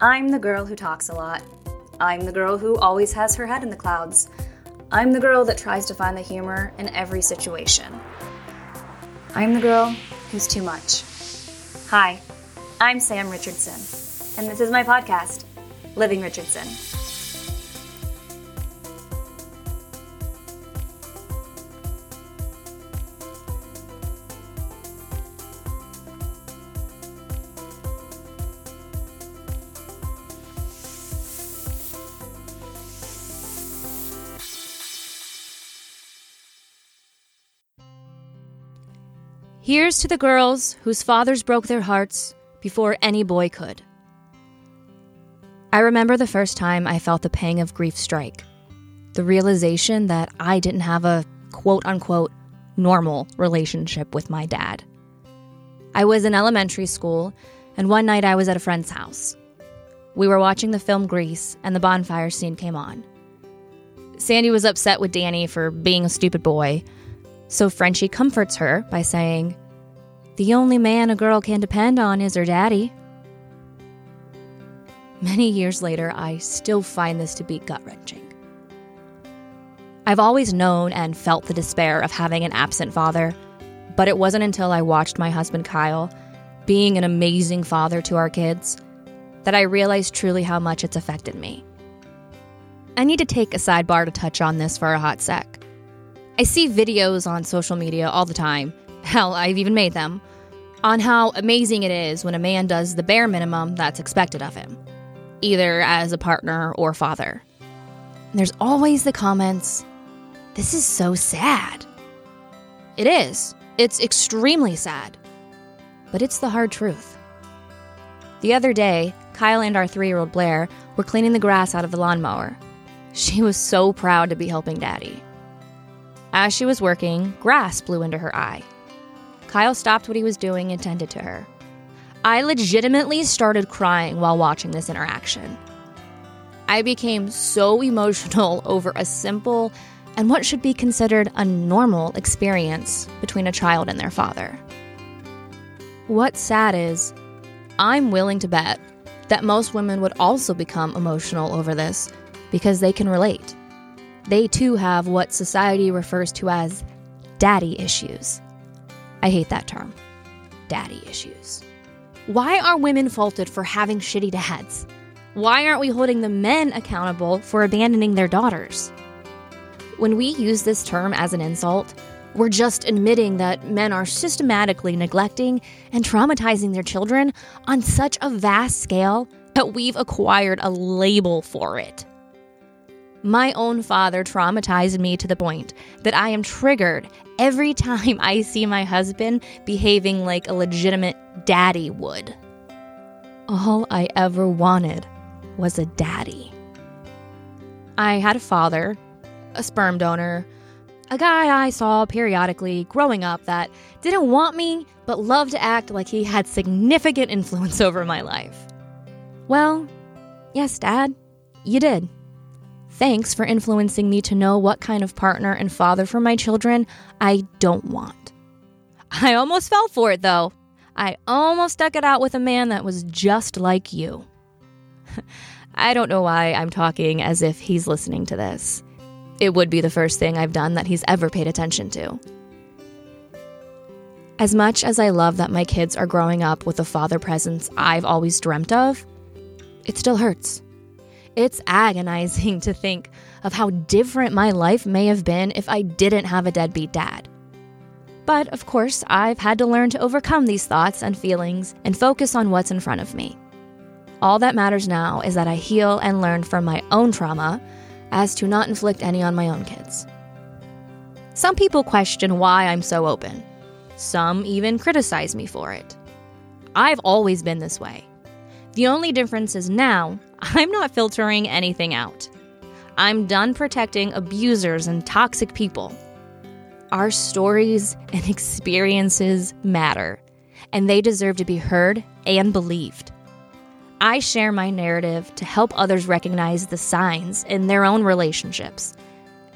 I'm the girl who talks a lot. I'm the girl who always has her head in the clouds. I'm the girl that tries to find the humor in every situation. I'm the girl who's too much. Hi, I'm Sam Richardson, and this is my podcast, Living Richardson. Here's to the girls whose fathers broke their hearts before any boy could. I remember the first time I felt the pang of grief strike. The realization that I didn't have a quote unquote normal relationship with my dad. I was in elementary school, and one night I was at a friend's house. We were watching the film Grease, and the bonfire scene came on. Sandy was upset with Danny for being a stupid boy, so Frenchie comforts her by saying, The only man a girl can depend on is her daddy. Many years later, I still find this to be gut wrenching. I've always known and felt the despair of having an absent father, but it wasn't until I watched my husband Kyle being an amazing father to our kids that I realized truly how much it's affected me. I need to take a sidebar to touch on this for a hot sec. I see videos on social media all the time, hell, I've even made them, on how amazing it is when a man does the bare minimum that's expected of him, either as a partner or father. And there's always the comments, this is so sad. It is. It's extremely sad. But it's the hard truth. The other day, Kyle and our three year old Blair were cleaning the grass out of the lawnmower. She was so proud to be helping Daddy. As she was working, grass blew into her eye. Kyle stopped what he was doing and tended to her. I legitimately started crying while watching this interaction. I became so emotional over a simple and what should be considered a normal experience between a child and their father. What's sad is, I'm willing to bet that most women would also become emotional over this because they can relate they too have what society refers to as daddy issues. I hate that term. Daddy issues. Why are women faulted for having shitty dads? Why aren't we holding the men accountable for abandoning their daughters? When we use this term as an insult, we're just admitting that men are systematically neglecting and traumatizing their children on such a vast scale that we've acquired a label for it. My own father traumatized me to the point that I am triggered every time I see my husband behaving like a legitimate daddy would. All I ever wanted was a daddy. I had a father, a sperm donor, a guy I saw periodically growing up that didn't want me but loved to act like he had significant influence over my life. Well, yes, Dad, you did. Thanks for influencing me to know what kind of partner and father for my children I don't want. I almost fell for it, though. I almost stuck it out with a man that was just like you. I don't know why I'm talking as if he's listening to this. It would be the first thing I've done that he's ever paid attention to. As much as I love that my kids are growing up with the father presence I've always dreamt of, it still hurts. It's agonizing to think of how different my life may have been if I didn't have a deadbeat dad. But of course, I've had to learn to overcome these thoughts and feelings and focus on what's in front of me. All that matters now is that I heal and learn from my own trauma as to not inflict any on my own kids. Some people question why I'm so open. Some even criticize me for it. I've always been this way. The only difference is now I'm not filtering anything out. I'm done protecting abusers and toxic people. Our stories and experiences matter, and they deserve to be heard and believed. I share my narrative to help others recognize the signs in their own relationships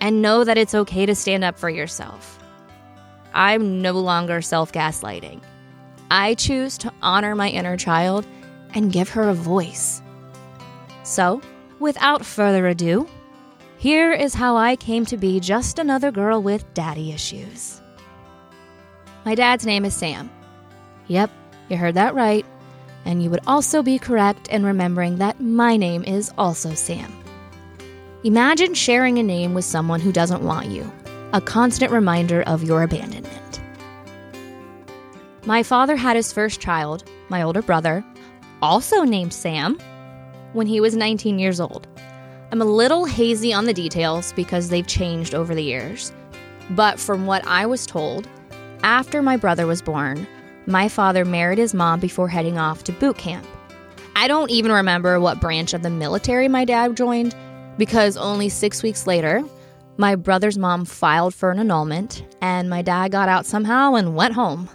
and know that it's okay to stand up for yourself. I'm no longer self gaslighting. I choose to honor my inner child and give her a voice. So, without further ado, here is how I came to be just another girl with daddy issues. My dad's name is Sam. Yep, you heard that right. And you would also be correct in remembering that my name is also Sam. Imagine sharing a name with someone who doesn't want you, a constant reminder of your abandonment. My father had his first child, my older brother, also named Sam, when he was 19 years old. I'm a little hazy on the details because they've changed over the years. But from what I was told, after my brother was born, my father married his mom before heading off to boot camp. I don't even remember what branch of the military my dad joined because only six weeks later, my brother's mom filed for an annulment and my dad got out somehow and went home.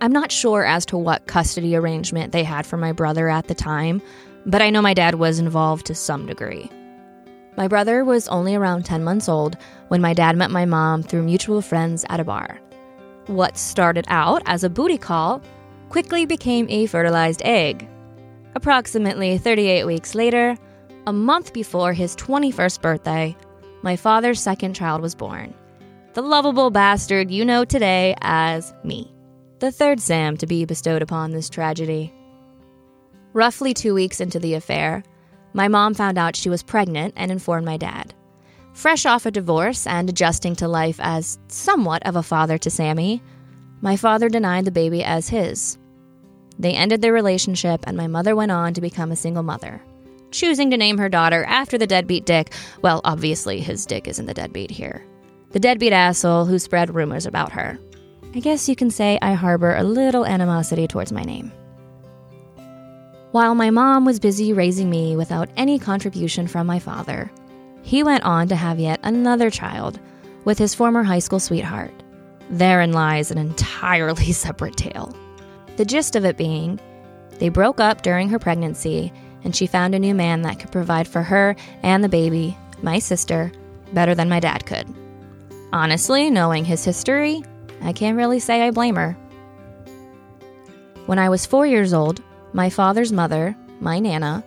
I'm not sure as to what custody arrangement they had for my brother at the time, but I know my dad was involved to some degree. My brother was only around 10 months old when my dad met my mom through mutual friends at a bar. What started out as a booty call quickly became a fertilized egg. Approximately 38 weeks later, a month before his 21st birthday, my father's second child was born. The lovable bastard you know today as me the third Sam to be bestowed upon this tragedy. Roughly two weeks into the affair, my mom found out she was pregnant and informed my dad. Fresh off a divorce and adjusting to life as somewhat of a father to Sammy, my father denied the baby as his. They ended their relationship, and my mother went on to become a single mother, choosing to name her daughter after the deadbeat dick. Well, obviously, his dick isn't the deadbeat here. The deadbeat asshole who spread rumors about her. I guess you can say I harbor a little animosity towards my name. While my mom was busy raising me without any contribution from my father, he went on to have yet another child with his former high school sweetheart. Therein lies an entirely separate tale. The gist of it being, they broke up during her pregnancy, and she found a new man that could provide for her and the baby, my sister, better than my dad could. Honestly, knowing his history, I can't really say I blame her. When I was four years old, my father's mother, my Nana,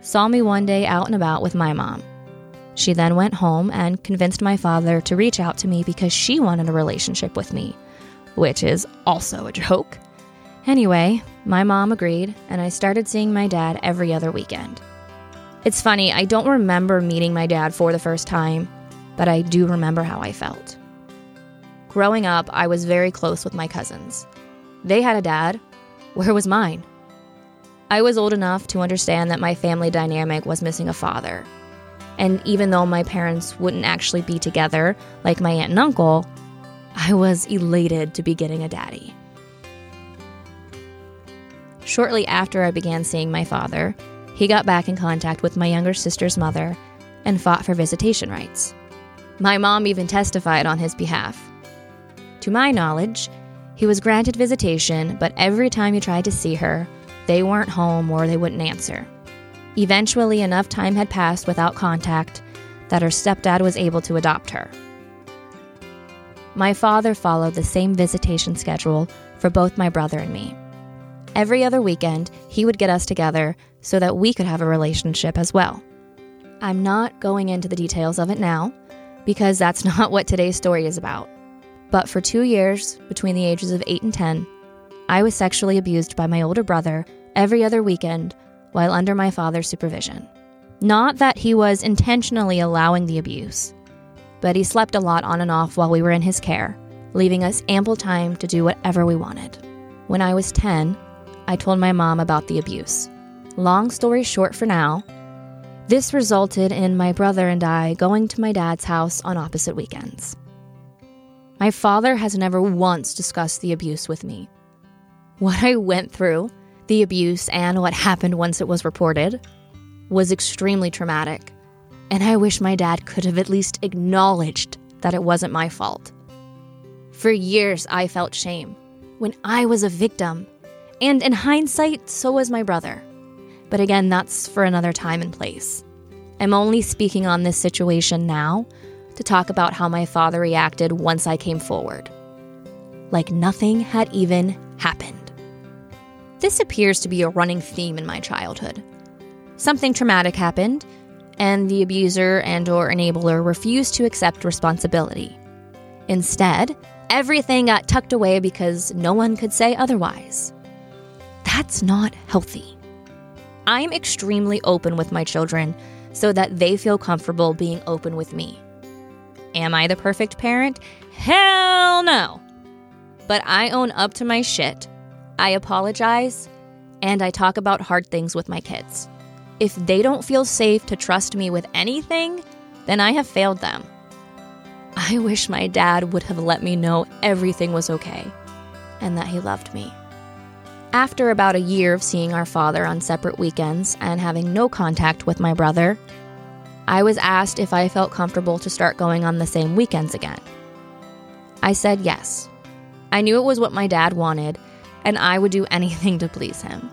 saw me one day out and about with my mom. She then went home and convinced my father to reach out to me because she wanted a relationship with me, which is also a joke. Anyway, my mom agreed, and I started seeing my dad every other weekend. It's funny, I don't remember meeting my dad for the first time, but I do remember how I felt. Growing up, I was very close with my cousins. They had a dad. Where was mine? I was old enough to understand that my family dynamic was missing a father. And even though my parents wouldn't actually be together, like my aunt and uncle, I was elated to be getting a daddy. Shortly after I began seeing my father, he got back in contact with my younger sister's mother and fought for visitation rights. My mom even testified on his behalf. To my knowledge, he was granted visitation, but every time he tried to see her, they weren't home or they wouldn't answer. Eventually, enough time had passed without contact that her stepdad was able to adopt her. My father followed the same visitation schedule for both my brother and me. Every other weekend, he would get us together so that we could have a relationship as well. I'm not going into the details of it now, because that's not what today's story is about. But for two years, between the ages of 8 and 10, I was sexually abused by my older brother every other weekend while under my father's supervision. Not that he was intentionally allowing the abuse, but he slept a lot on and off while we were in his care, leaving us ample time to do whatever we wanted. When I was 10, I told my mom about the abuse. Long story short for now, this resulted in my brother and I going to my dad's house on opposite weekends. My father has never once discussed the abuse with me. What I went through, the abuse, and what happened once it was reported, was extremely traumatic. And I wish my dad could have at least acknowledged that it wasn't my fault. For years, I felt shame when I was a victim. And in hindsight, so was my brother. But again, that's for another time and place. I'm only speaking on this situation now to talk about how my father reacted once I came forward. Like nothing had even happened. This appears to be a running theme in my childhood. Something traumatic happened, and the abuser and or enabler refused to accept responsibility. Instead, everything got tucked away because no one could say otherwise. That's not healthy. I'm extremely open with my children so that they feel comfortable being open with me. Am I the perfect parent? Hell no. But I own up to my shit. I apologize, and I talk about hard things with my kids. If they don't feel safe to trust me with anything, then I have failed them. I wish my dad would have let me know everything was okay and that he loved me. After about a year of seeing our father on separate weekends and having no contact with my brother, I was asked if I felt comfortable to start going on the same weekends again. I said yes. I knew it was what my dad wanted, and I would do anything to please him.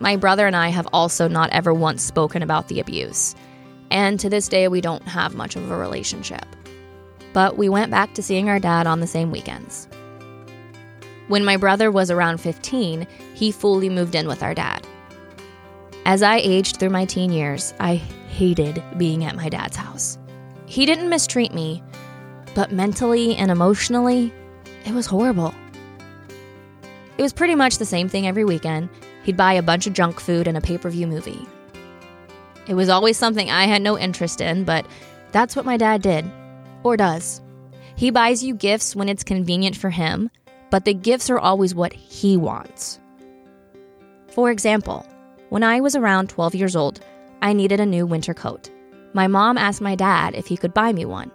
My brother and I have also not ever once spoken about the abuse, and to this day, we don't have much of a relationship. But we went back to seeing our dad on the same weekends. When my brother was around 15, he fully moved in with our dad. As I aged through my teen years, I hated being at my dad's house. He didn't mistreat me, but mentally and emotionally, it was horrible. It was pretty much the same thing every weekend. He'd buy a bunch of junk food and a pay per view movie. It was always something I had no interest in, but that's what my dad did, or does. He buys you gifts when it's convenient for him, but the gifts are always what he wants. For example, when I was around 12 years old, I needed a new winter coat. My mom asked my dad if he could buy me one.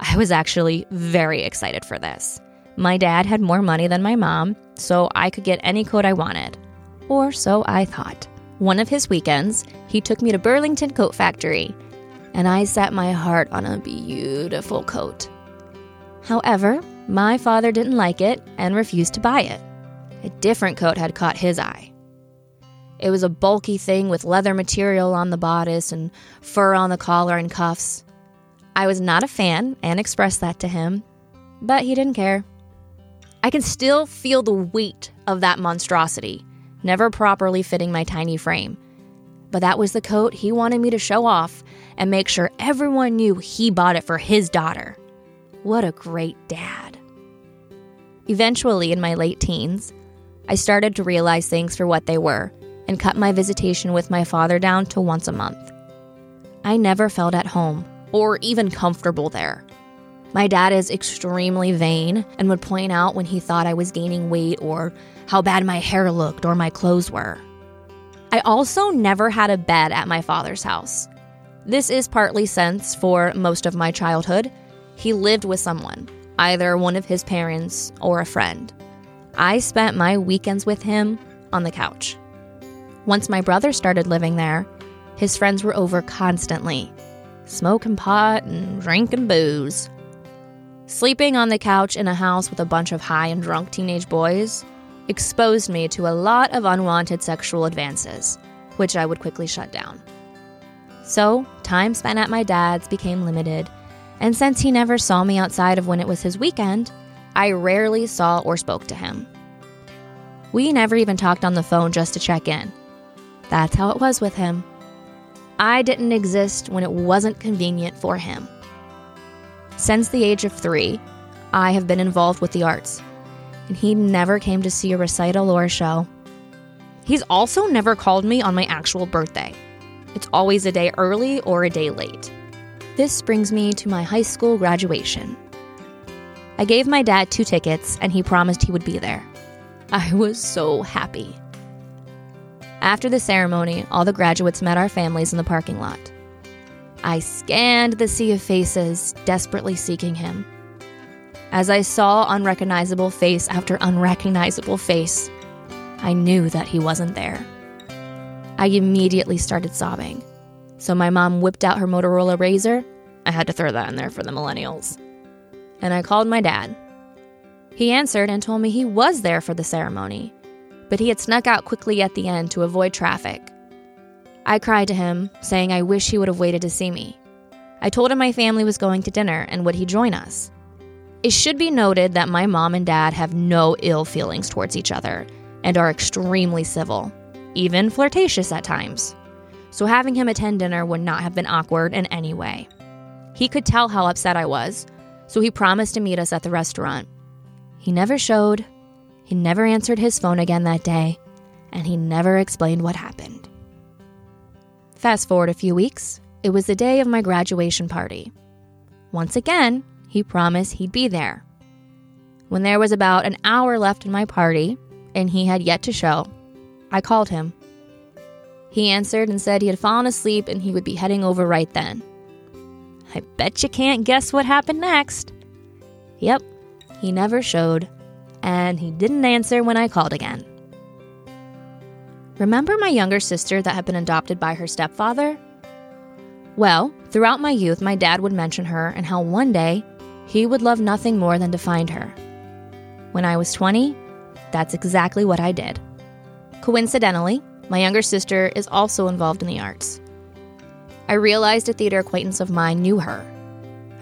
I was actually very excited for this. My dad had more money than my mom, so I could get any coat I wanted. Or so I thought. One of his weekends, he took me to Burlington Coat Factory, and I set my heart on a beautiful coat. However, my father didn't like it and refused to buy it. A different coat had caught his eye. It was a bulky thing with leather material on the bodice and fur on the collar and cuffs. I was not a fan and expressed that to him, but he didn't care. I can still feel the weight of that monstrosity never properly fitting my tiny frame. But that was the coat he wanted me to show off and make sure everyone knew he bought it for his daughter. What a great dad. Eventually, in my late teens, I started to realize things for what they were and cut my visitation with my father down to once a month. I never felt at home or even comfortable there. My dad is extremely vain and would point out when he thought I was gaining weight or how bad my hair looked or my clothes were. I also never had a bed at my father's house. This is partly since, for most of my childhood, he lived with someone, either one of his parents or a friend. I spent my weekends with him on the couch. Once my brother started living there, his friends were over constantly, smoking pot and drinking booze. Sleeping on the couch in a house with a bunch of high and drunk teenage boys exposed me to a lot of unwanted sexual advances, which I would quickly shut down. So, time spent at my dad's became limited, and since he never saw me outside of when it was his weekend, I rarely saw or spoke to him. We never even talked on the phone just to check in. That's how it was with him. I didn't exist when it wasn't convenient for him. Since the age of three, I have been involved with the arts, and he never came to see a recital or a show. He's also never called me on my actual birthday. It's always a day early or a day late. This brings me to my high school graduation. I gave my dad two tickets and he promised he would be there. I was so happy. After the ceremony, all the graduates met our families in the parking lot. I scanned the sea of faces, desperately seeking him. As I saw unrecognizable face after unrecognizable face, I knew that he wasn't there. I immediately started sobbing. So my mom whipped out her Motorola Razr. I had to throw that in there for the millennials. And I called my dad. He answered and told me he was there for the ceremony, but he had snuck out quickly at the end to avoid traffic. I cried to him, saying I wish he would have waited to see me. I told him my family was going to dinner and would he join us. It should be noted that my mom and dad have no ill feelings towards each other and are extremely civil, even flirtatious at times. so having him attend dinner would not have been awkward in any way. He could tell how upset I was, so he promised to meet us at the restaurant. He never showed, he never answered his phone again that day, and he never explained what happened. Fast forward a few weeks, it was the day of my graduation party. Once again, he promised he'd be there. When there was about an hour left in my party and he had yet to show, I called him. He answered and said he had fallen asleep and he would be heading over right then. I bet you can't guess what happened next. Yep, he never showed, and he didn't answer when I called again. Remember my younger sister that had been adopted by her stepfather? Well, throughout my youth, my dad would mention her and how one day he would love nothing more than to find her. When I was 20, that's exactly what I did. Coincidentally, my younger sister is also involved in the arts. I realized a theater acquaintance of mine knew her.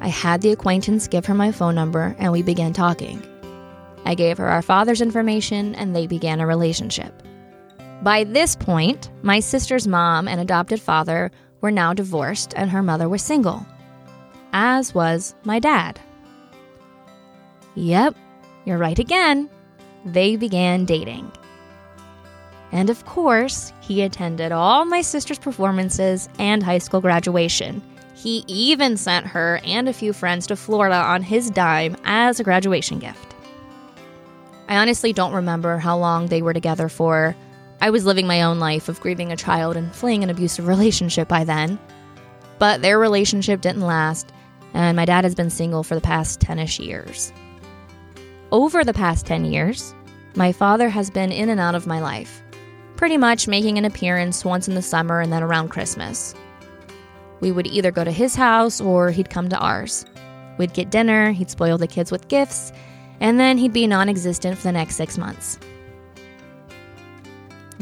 I had the acquaintance give her my phone number and we began talking. I gave her our father's information and they began a relationship. By this point, my sister's mom and adopted father were now divorced and her mother was single, as was my dad. Yep, you're right again. They began dating. And of course, he attended all my sister's performances and high school graduation. He even sent her and a few friends to Florida on his dime as a graduation gift. I honestly don't remember how long they were together for. I was living my own life of grieving a child and fleeing an abusive relationship by then. But their relationship didn't last, and my dad has been single for the past 10 ish years. Over the past 10 years, my father has been in and out of my life pretty much making an appearance once in the summer and then around Christmas. We would either go to his house or he'd come to ours. We'd get dinner, he'd spoil the kids with gifts, and then he'd be non existent for the next six months.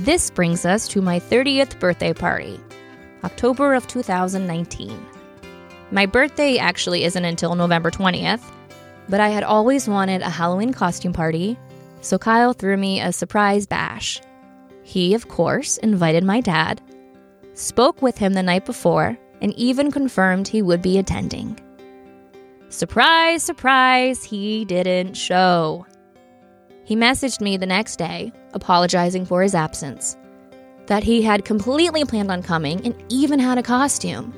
This brings us to my 30th birthday party, October of 2019. My birthday actually isn't until November 20th, but I had always wanted a Halloween costume party, so Kyle threw me a surprise bash. He, of course, invited my dad, spoke with him the night before, and even confirmed he would be attending. Surprise, surprise, he didn't show. He messaged me the next day, apologizing for his absence, that he had completely planned on coming and even had a costume,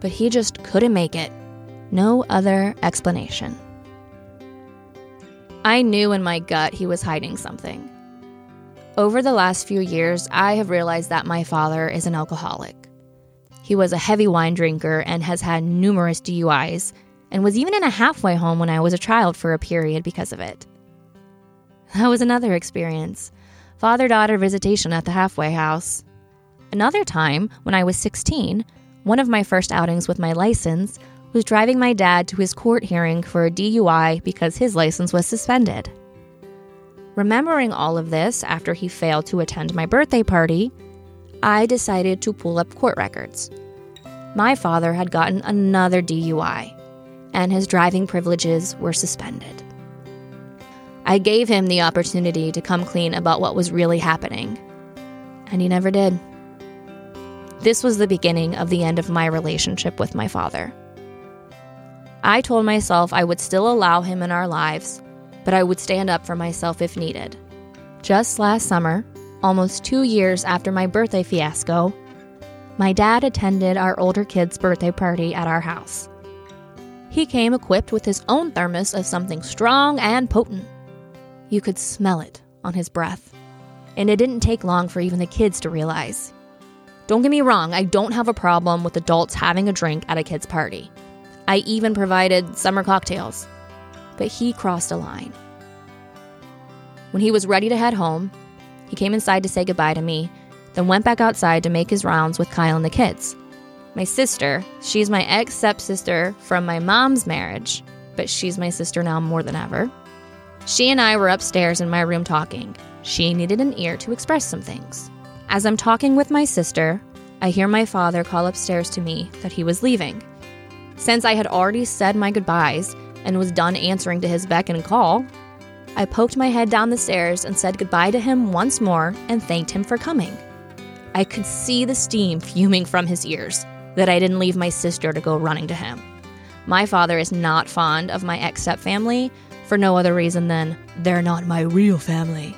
but he just couldn't make it. No other explanation. I knew in my gut he was hiding something. Over the last few years, I have realized that my father is an alcoholic. He was a heavy wine drinker and has had numerous DUIs, and was even in a halfway home when I was a child for a period because of it. That was another experience father daughter visitation at the halfway house. Another time, when I was 16, one of my first outings with my license was driving my dad to his court hearing for a DUI because his license was suspended. Remembering all of this after he failed to attend my birthday party, I decided to pull up court records. My father had gotten another DUI, and his driving privileges were suspended. I gave him the opportunity to come clean about what was really happening, and he never did. This was the beginning of the end of my relationship with my father. I told myself I would still allow him in our lives but I would stand up for myself if needed. Just last summer, almost two years after my birthday fiasco, my dad attended our older kid's birthday party at our house. He came equipped with his own thermos of something strong and potent. You could smell it on his breath, and it didn't take long for even the kids to realize. Don't get me wrong, I don't have a problem with adults having a drink at a kid's party. I even provided summer cocktails but he crossed a line. When he was ready to head home, he came inside to say goodbye to me, then went back outside to make his rounds with Kyle and the kids. My sister, she's my ex stepsister from my mom's marriage, but she's my sister now more than ever. She and I were upstairs in my room talking. She needed an ear to express some things. As I'm talking with my sister, I hear my father call upstairs to me that he was leaving. Since I had already said my goodbyes, and was done answering to his beck and call, I poked my head down the stairs and said goodbye to him once more and thanked him for coming. I could see the steam fuming from his ears that I didn't leave my sister to go running to him. My father is not fond of my ex stepfamily for no other reason than they're not my real family.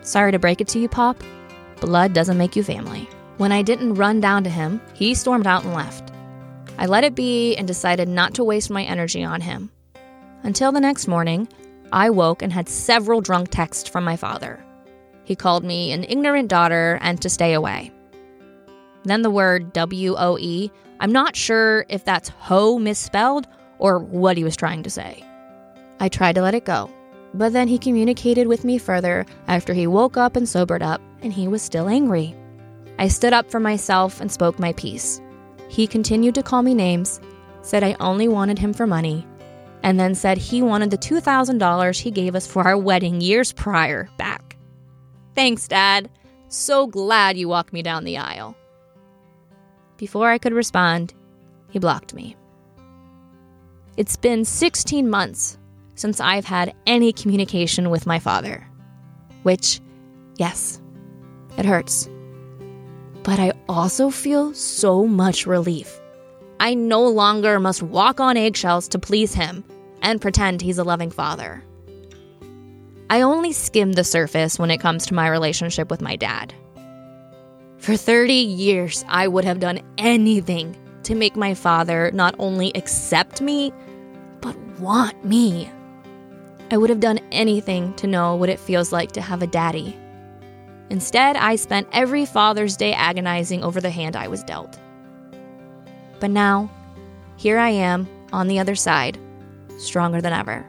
Sorry to break it to you, Pop. Blood doesn't make you family. When I didn't run down to him, he stormed out and left. I let it be and decided not to waste my energy on him. Until the next morning, I woke and had several drunk texts from my father. He called me an ignorant daughter and to stay away. Then the word W O E, I'm not sure if that's ho misspelled or what he was trying to say. I tried to let it go, but then he communicated with me further after he woke up and sobered up, and he was still angry. I stood up for myself and spoke my piece. He continued to call me names, said I only wanted him for money, and then said he wanted the $2,000 he gave us for our wedding years prior back. Thanks, Dad. So glad you walked me down the aisle. Before I could respond, he blocked me. It's been 16 months since I've had any communication with my father. Which, yes, it hurts. But I also feel so much relief. I no longer must walk on eggshells to please him and pretend he's a loving father. I only skim the surface when it comes to my relationship with my dad. For 30 years, I would have done anything to make my father not only accept me, but want me. I would have done anything to know what it feels like to have a daddy. Instead, I spent every Father's Day agonizing over the hand I was dealt. But now, here I am on the other side, stronger than ever.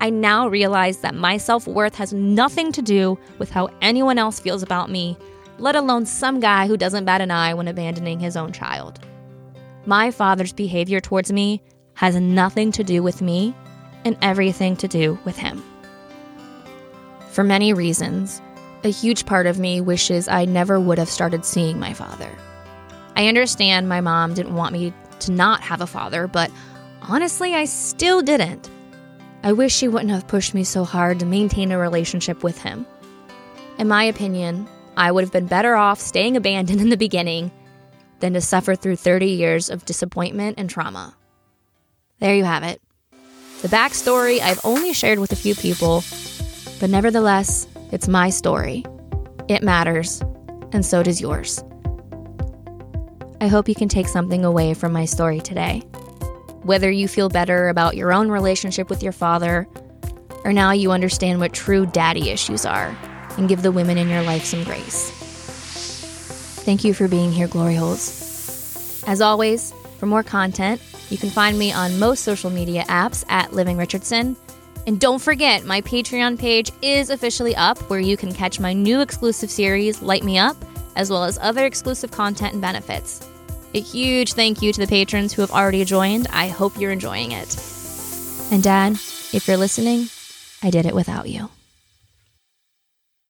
I now realize that my self worth has nothing to do with how anyone else feels about me, let alone some guy who doesn't bat an eye when abandoning his own child. My father's behavior towards me has nothing to do with me and everything to do with him. For many reasons, a huge part of me wishes I never would have started seeing my father. I understand my mom didn't want me to not have a father, but honestly, I still didn't. I wish she wouldn't have pushed me so hard to maintain a relationship with him. In my opinion, I would have been better off staying abandoned in the beginning than to suffer through 30 years of disappointment and trauma. There you have it. The backstory I've only shared with a few people, but nevertheless, it's my story. It matters, and so does yours. I hope you can take something away from my story today. Whether you feel better about your own relationship with your father, or now you understand what true daddy issues are and give the women in your life some grace. Thank you for being here, Glory Holes. As always, for more content, you can find me on most social media apps at Living Richardson. And don't forget, my Patreon page is officially up where you can catch my new exclusive series, Light Me Up, as well as other exclusive content and benefits. A huge thank you to the patrons who have already joined. I hope you're enjoying it. And, Dad, if you're listening, I did it without you.